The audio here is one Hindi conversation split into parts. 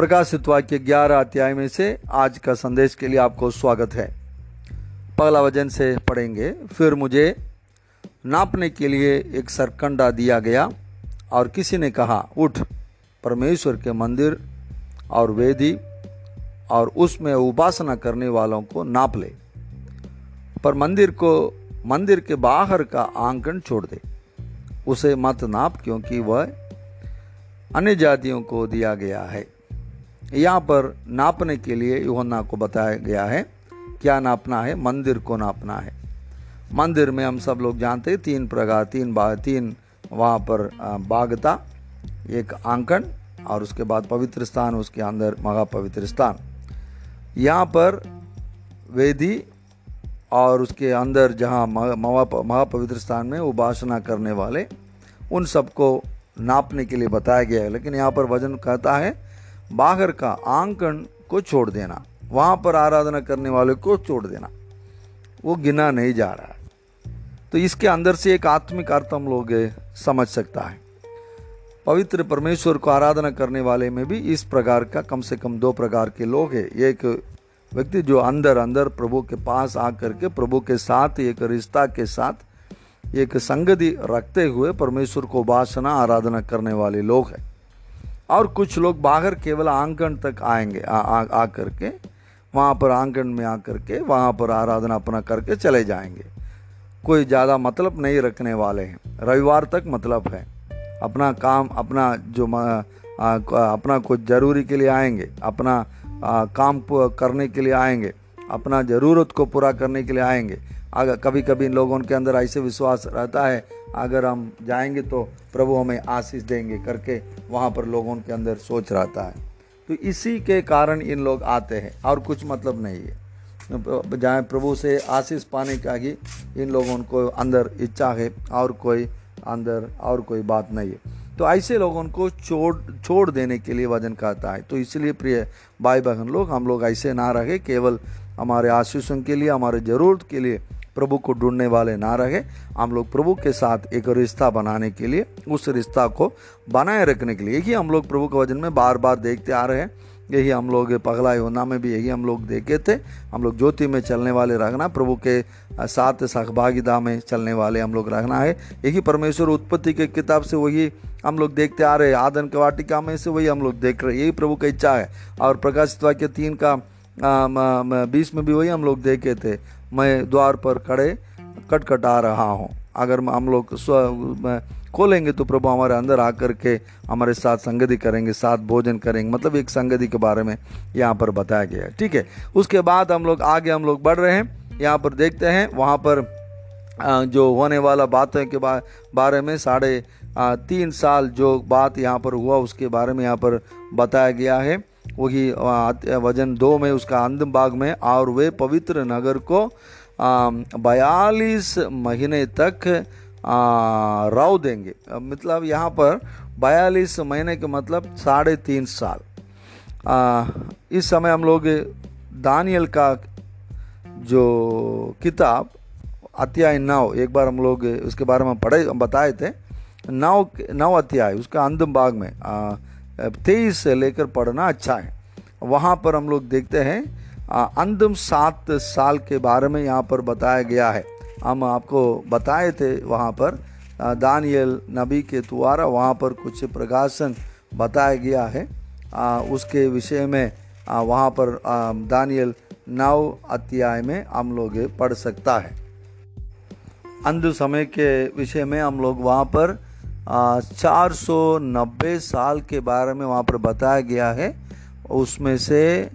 प्रकाशित वाक्य ग्यारह अध्याय में से आज का संदेश के लिए आपको स्वागत है। पगला वज़न से पढ़ेंगे। फिर मुझे नापने के लिए एक सरकंडा दिया गया और किसी ने कहा, उठ, परमेश्वर के मंदिर और वेदी और उसमें उपासना करने वालों को नाप ले। पर मंदिर को, मंदिर के बाहर का आंकन छोड़ दे। उसे मत नाप क्योंकि वह अन्य जातियों को दिया गया है। यहाँ पर नापने के लिए योहन्ना को बताया गया है, क्या नापना है, मंदिर को नापना है। मंदिर में हम सब लोग जानते हैं, तीन प्रकार, तीन बा, तीन वहाँ पर बागता, एक आंकन और उसके बाद पवित्र स्थान, उसके अंदर महा पवित्र स्थान। यहाँ पर वेदी और उसके अंदर जहाँ महापवित्र स्थान में उपासना करने वाले, उन सबको नापने के लिए बताया गया है। लेकिन यहाँ पर वज़न कहता है बाहर का आंकन को छोड़ देना, वहाँ पर आराधना करने वाले को छोड़ देना। वो गिना नहीं जा रहा है। तो इसके अंदर से एक आत्मिक अर्थ हम लोग समझ सकता है। पवित्र परमेश्वर को आराधना करने वाले में भी इस प्रकार का कम से कम दो प्रकार के लोग हैं। एक व्यक्ति जो अंदर अंदर प्रभु के पास आकर के, प्रभु के साथ, एक रिश्ता के साथ, एक संगति रखते हुए परमेश्वर को उपासना, आराधना करने वाले लोग हैं। और कुछ लोग बाहर केवल आँगन तक आएँगे आ, आ करके वहाँ पर आँगन में आकर के वहाँ पर आराधना अपना करके चले जाएँगे। कोई ज़्यादा मतलब नहीं रखने वाले हैं। रविवार तक मतलब है। अपना काम अपना जो आ, अपना कुछ ज़रूरी के लिए आएँगे अपना आ, काम करने के लिए आएँगे अपना ज़रूरत को पूरा करने के लिए आएँगे। अगर कभी कभी इन लोगों के अंदर ऐसे विश्वास रहता है अगर हम जाएँगे तो प्रभु हमें आशीष देंगे करके वहाँ पर लोगों के अंदर सोच रहता है। तो इसी के कारण इन लोग आते हैं और कुछ मतलब नहीं है। जहाँ प्रभु से आशीष पाने का ही इन लोगों को अंदर इच्छा है और कोई अंदर और कोई बात नहीं है। तो ऐसे लोगों को छोड़ छोड़ देने के लिए वज़न कहता है। तो इसलिए प्रिय भाई बहन लोग, हम लोग ऐसे ना रहे, केवल हमारे आशीषों के लिए, हमारे ज़रूरत के लिए प्रभु को ढूँढने वाले ना रहे। हम लोग प्रभु के साथ एक रिश्ता बनाने के लिए, उस रिश्ता को बनाए रखने के लिए। ही हम लोग प्रभु के वज़न में बार बार देखते आ रहे हैं। यही हम लोग पगला योना में भी यही हम लोग देखे थे। हम लोग ज्योति में चलने वाले रखना, प्रभु के साथ सहभागिता में चलने वाले हम लोग रखना है। यही परमेश्वर उत्पत्ति के किताब से वही हम लोग देखते आ रहे हैं। आदन के वाटिका में से वही हम लोग देख रहे हैं। यही प्रभु की इच्छा है। और प्रकाशित वाक्य तीन का बीस में भी वही हम लोग देखे थे। मैं द्वार पर खड़े कटकटा रहा हूँ। अगर हम लोग स्व खोलेंगे तो प्रभु हमारे अंदर आकर के हमारे साथ संगति करेंगे, साथ भोजन करेंगे। मतलब एक संगति के बारे में यहाँ पर बताया गया है। ठीक है? उसके बाद हम लोग आगे हम लोग बढ़ रहे हैं। यहाँ पर देखते हैं, वहाँ पर जो होने वाला बातों के बारे में साढ़े तीन साल जो बात यहाँ पर हुआ, उसके बारे में यहाँ पर बताया गया है। वही वज़न दो में उसका अंतिम भाग में और वे पवित्र नगर को बयालीस महीने तक राव देंगे। मतलब यहाँ पर बयालीस महीने के मतलब साढ़े तीन साल। आ, इस समय हम लोग दानियल का जो किताब अध्याय नौ एक बार हम लोग उसके बारे में पढ़े बताए थे। नौ नौ अध्याय उसका अंतिम भाग में तेईस से लेकर पढ़ना अच्छा है। वहाँ पर हम लोग देखते हैं अंतिम सात साल के बारे में यहाँ पर बताया गया है। हम आपको बताए थे वहाँ पर दानियल नबी के द्वारा वहाँ पर कुछ प्रकाशन बताया गया है। आ, उसके विषय में आ, वहाँ पर दानियल नव अध्याय में हम लोग पढ़ सकता है। अंध समय के विषय में हम लोग वहाँ पर चार सौ नब्बे साल के बारे में वहाँ पर बताया गया है। उसमें से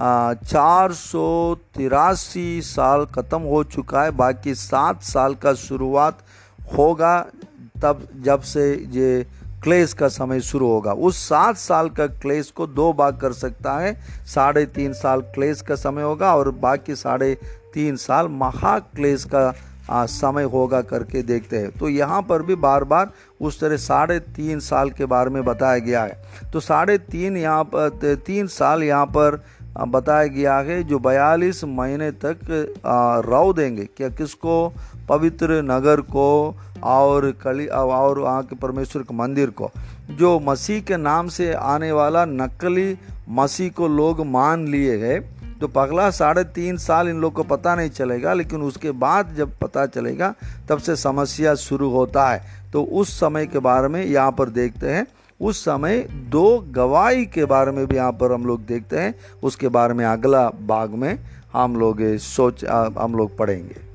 चार सौ तिरासी साल ख़त्म हो चुका है। बाकी सात साल का शुरुआत होगा तब, जब से ये क्लेश का समय शुरू होगा। उस सात साल का क्लेश को दो भाग कर सकता है। साढ़े तीन साल क्लेश का समय होगा और बाकी साढ़े तीन साल महाक्लेश का समय होगा करके देखते हैं। तो यहाँ पर भी बार बार उस तरह साढ़े तीन साल के बारे में बताया गया है। तो साढ़े तीन यहाँ पर तीन साल यहाँ पर बताया गया है जो बयालीस महीने तक रव देंगे। क्या किसको? पवित्र नगर को और कली, और वहाँ के परमेश्वर के मंदिर को। जो मसीह के नाम से आने वाला नकली मसीह को लोग मान लिए गए तो पगला साढ़े तीन साल इन लोग को पता नहीं चलेगा, लेकिन उसके बाद जब पता चलेगा, तब से समस्या शुरू होता है। तो उस समय के बारे में यहाँ पर देखते हैं। उस समय दो गवाही के बारे में भी यहाँ पर हम लोग देखते हैं। उसके बारे में अगला भाग में हम लोग सोच हम लोग पढ़ेंगे।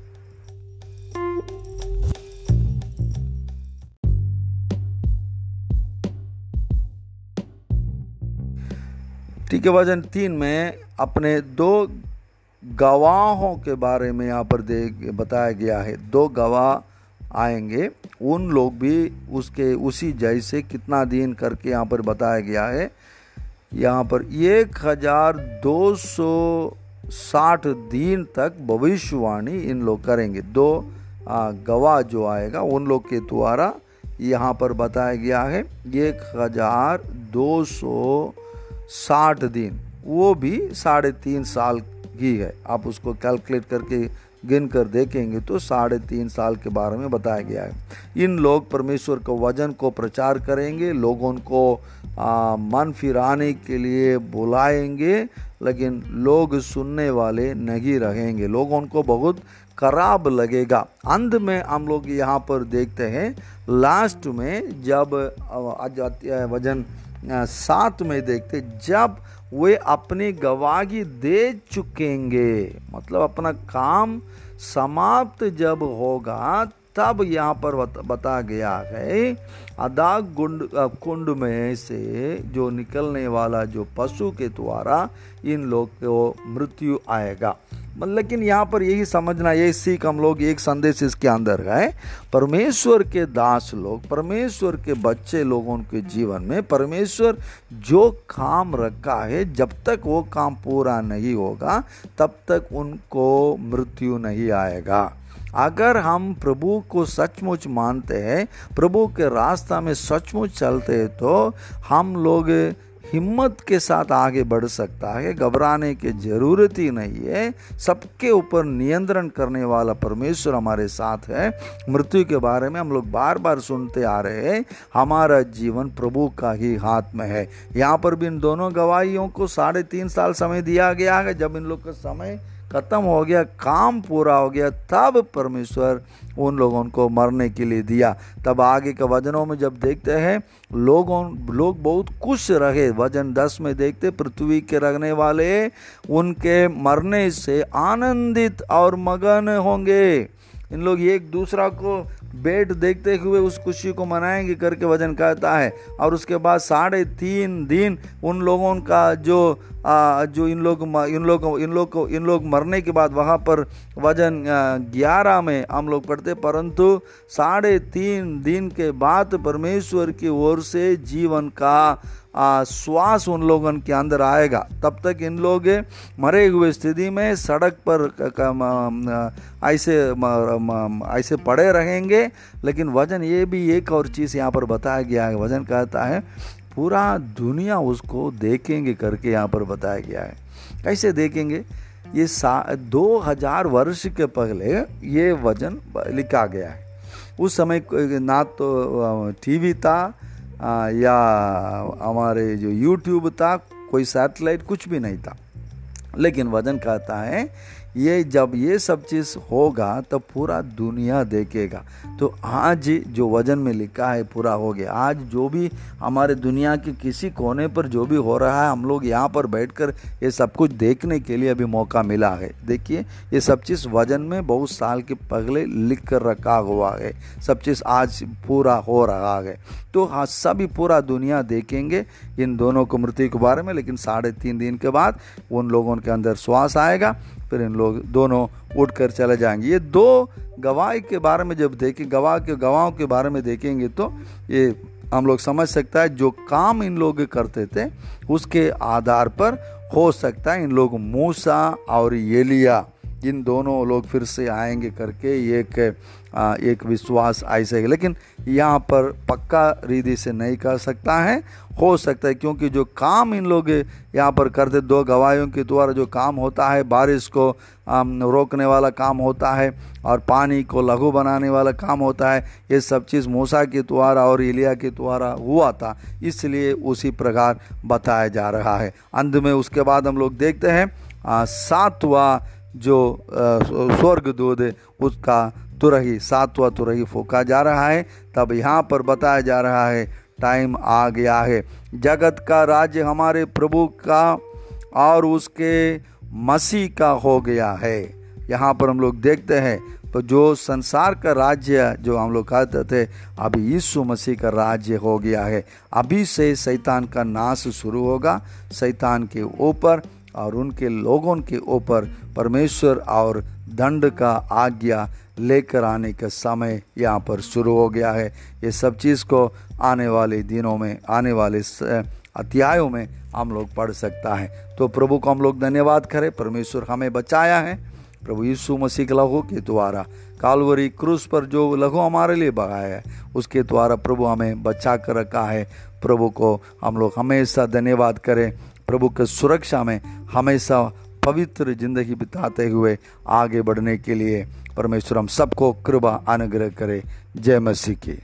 ठीक है, वज़न तीन में अपने दो गवाहों के बारे में यहाँ पर दे, बताया गया है। दो गवाह आएँगे। उन लोग भी उसके, उसी जैसे कितना दिन करके यहाँ पर बताया गया है। यहाँ पर एक हज़ार दो सौ साठ दिन तक भविष्यवाणी इन लोग करेंगे। दो गवाह जो आएगा, उन लोग के द्वारा यहाँ पर बताया गया है। एक हज़ार दो सौ साठ दिन। वो भी साढ़े तीन साल की है। आप उसको कैलकुलेट करके गिन कर देखेंगे तो साढ़े तीन साल के बारे में बताया गया है। इन लोग परमेश्वर के वज़न को प्रचार करेंगे लोगों को आ, मन फिराने के लिए बुलाएँगे लेकिन लोग सुनने वाले नहीं रहेंगे। लोगों को बहुत खराब लगेगा। अंत में हम लोग यहाँ पर देखते हैं लास्ट में जब वज़न सात में देखते जब वे अपनी गवाही दे चुकेंगे। मतलब अपना काम समाप्त जब होगा, तब यहाँ पर बता गया है, अदा गुंड, कुंड में से जो निकलने वाला जो पशु के द्वारा इन लोग को मृत्यु आएगा। लेकिन यहाँ पर यही समझना, यही सीख हम लोग एक संदेश इसके अंदर है। परमेश्वर के दास लोग, परमेश्वर के बच्चे लोगों के जीवन में परमेश्वर जो काम रखा है, जब तक वो काम पूरा नहीं होगा, तब तक उनको मृत्यु नहीं आएगा। अगर हम प्रभु को सचमुच मानते हैं, प्रभु के रास्ता में सचमुच चलते हैं तो हम लोग हिम्मत के साथ आगे बढ़ सकता है, घबराने की ज़रूरत ही नहीं है। सबके ऊपर नियंत्रण करने वाला परमेश्वर हमारे साथ है। मृत्यु के बारे में हम लोग बार बार सुनते आ रहे हैं। हमारा जीवन प्रभु का ही हाथ में है। यहाँ पर भी इन दोनों गवाहियों को साढ़े तीन साल समय दिया गया है। जब इन लोग का समय ख़त्म हो गया, काम पूरा हो गया, तब परमेश्वर उन लोगों को मरने के लिए दिया। तब आगे के वजनों में जब देखते हैं, लोगों, लोग बहुत खुश रहे। वज़न दस में देखते, पृथ्वी के रखने वाले उनके मरने से आनंदित और मगन होंगे। इन लोग एक दूसरा को बेट देखते हुए उस खुशी को मनाएँगे करके वज़न कहता है। और उसके बाद साढ़े तीन दिन उन लोगों का जो जो इन लोग इन लोग इन लोग को इन लोग मरने के बाद वहाँ पर वज़न ग्यारह में हम लोग पढ़ते, परंतु साढ़े तीन दिन के बाद परमेश्वर की ओर से जीवन का श्वास उन लोगों के अंदर आएगा। तब तक इन लोग मरे हुए स्थिति में सड़क पर ऐसे ऐसे पड़े रहेंगे, लेकिन वज़न ये भी एक और चीज़ यहाँ पर बताया गया है। वज़न कहता है पूरा दुनिया उसको देखेंगे करके यहाँ पर बताया गया है। कैसे देखेंगे? ये सा, दो हज़ार वर्ष के पहले ये वज़न लिखा गया है। उस समय ना तो टीवी था या हमारे जो यूट्यूब था, कोई सैटेलाइट कुछ भी नहीं था। लेकिन वज़न कहता है ये जब ये सब चीज़ होगा तो पूरा दुनिया देखेगा। तो आज जो वज़न में लिखा है, पूरा हो गया। आज जो भी हमारे दुनिया के किसी कोने पर जो भी हो रहा है, हम लोग यहाँ पर बैठकर ये सब कुछ देखने के लिए अभी मौका मिला है। देखिए, ये सब चीज़ वज़न में बहुत साल के पहले लिख कर रखा हुआ है। सब चीज़ आज पूरा हो रहा है। तो हाँ सभी पूरा दुनिया देखेंगे इन दोनों को मृत्यु के बारे में, लेकिन साढ़े तीन दिन के बाद उन लोगों के अंदर श्वास आएगा। फिर इन लोग दोनों उठ कर चले जाएँगे। ये दो गवाह के बारे में जब देखें, गवाह के, गवाहों के बारे में देखेंगे तो ये हम लोग समझ सकता है जो काम इन लोग करते थे, उसके आधार पर हो सकता है इन लोग मूसा और येलिया इन दोनों लोग फिर से आएँगे करके एक एक विश्वास ऐसे है लेकिन यहाँ पर पक्का रीति से नहीं कर सकता है। हो सकता है क्योंकि जो काम इन लोग यहाँ पर करते, दो गवाहियों के द्वारा जो काम होता है, बारिश को रोकने वाला काम होता है और पानी को लघु बनाने वाला काम होता है, ये सब चीज़ मूसा के द्वारा और इलिया के द्वारा हुआ था। इसलिए उसी प्रकार बताया जा रहा है। अंत में उसके बाद हम लोग देखते हैं सातवा जो स्वर्ग दूध उसका तुरही, सातवा तुरही फूका जा रहा है। तब यहाँ पर बताया जा रहा है, टाइम आ गया है। जगत का राज्य हमारे प्रभु का और उसके मसीह का हो गया है। यहाँ पर हम लोग देखते हैं तो जो संसार का राज्य जो हम लोग कहते थे, अभी यीशु मसीह का राज्य हो गया है। अभी से शैतान का नाश शुरू होगा शैतान के ऊपर और उनके लोगों के ऊपर परमेश्वर और दंड का आज्ञा लेकर आने का समय यहाँ पर शुरू हो गया है। ये सब चीज़ को आने वाले दिनों में, आने वाले अध्यायों में हम लोग पढ़ सकता है। तो प्रभु को हम लोग धन्यवाद करें। परमेश्वर हमें बचाया है। प्रभु यीशु मसीह के लहू के द्वारा, कालवरी क्रूस पर जो लहू हमारे लिए बगाया है, उसके द्वारा प्रभु हमें बचा कर रखा है। प्रभु को हम लोग हमेशा धन्यवाद करें। प्रभु के सुरक्षा में हमेशा पवित्र ज़िंदगी बिताते हुए आगे बढ़ने के लिए परमेश्वर हम सबको कृपा अनुग्रह करे। जय मसीह की।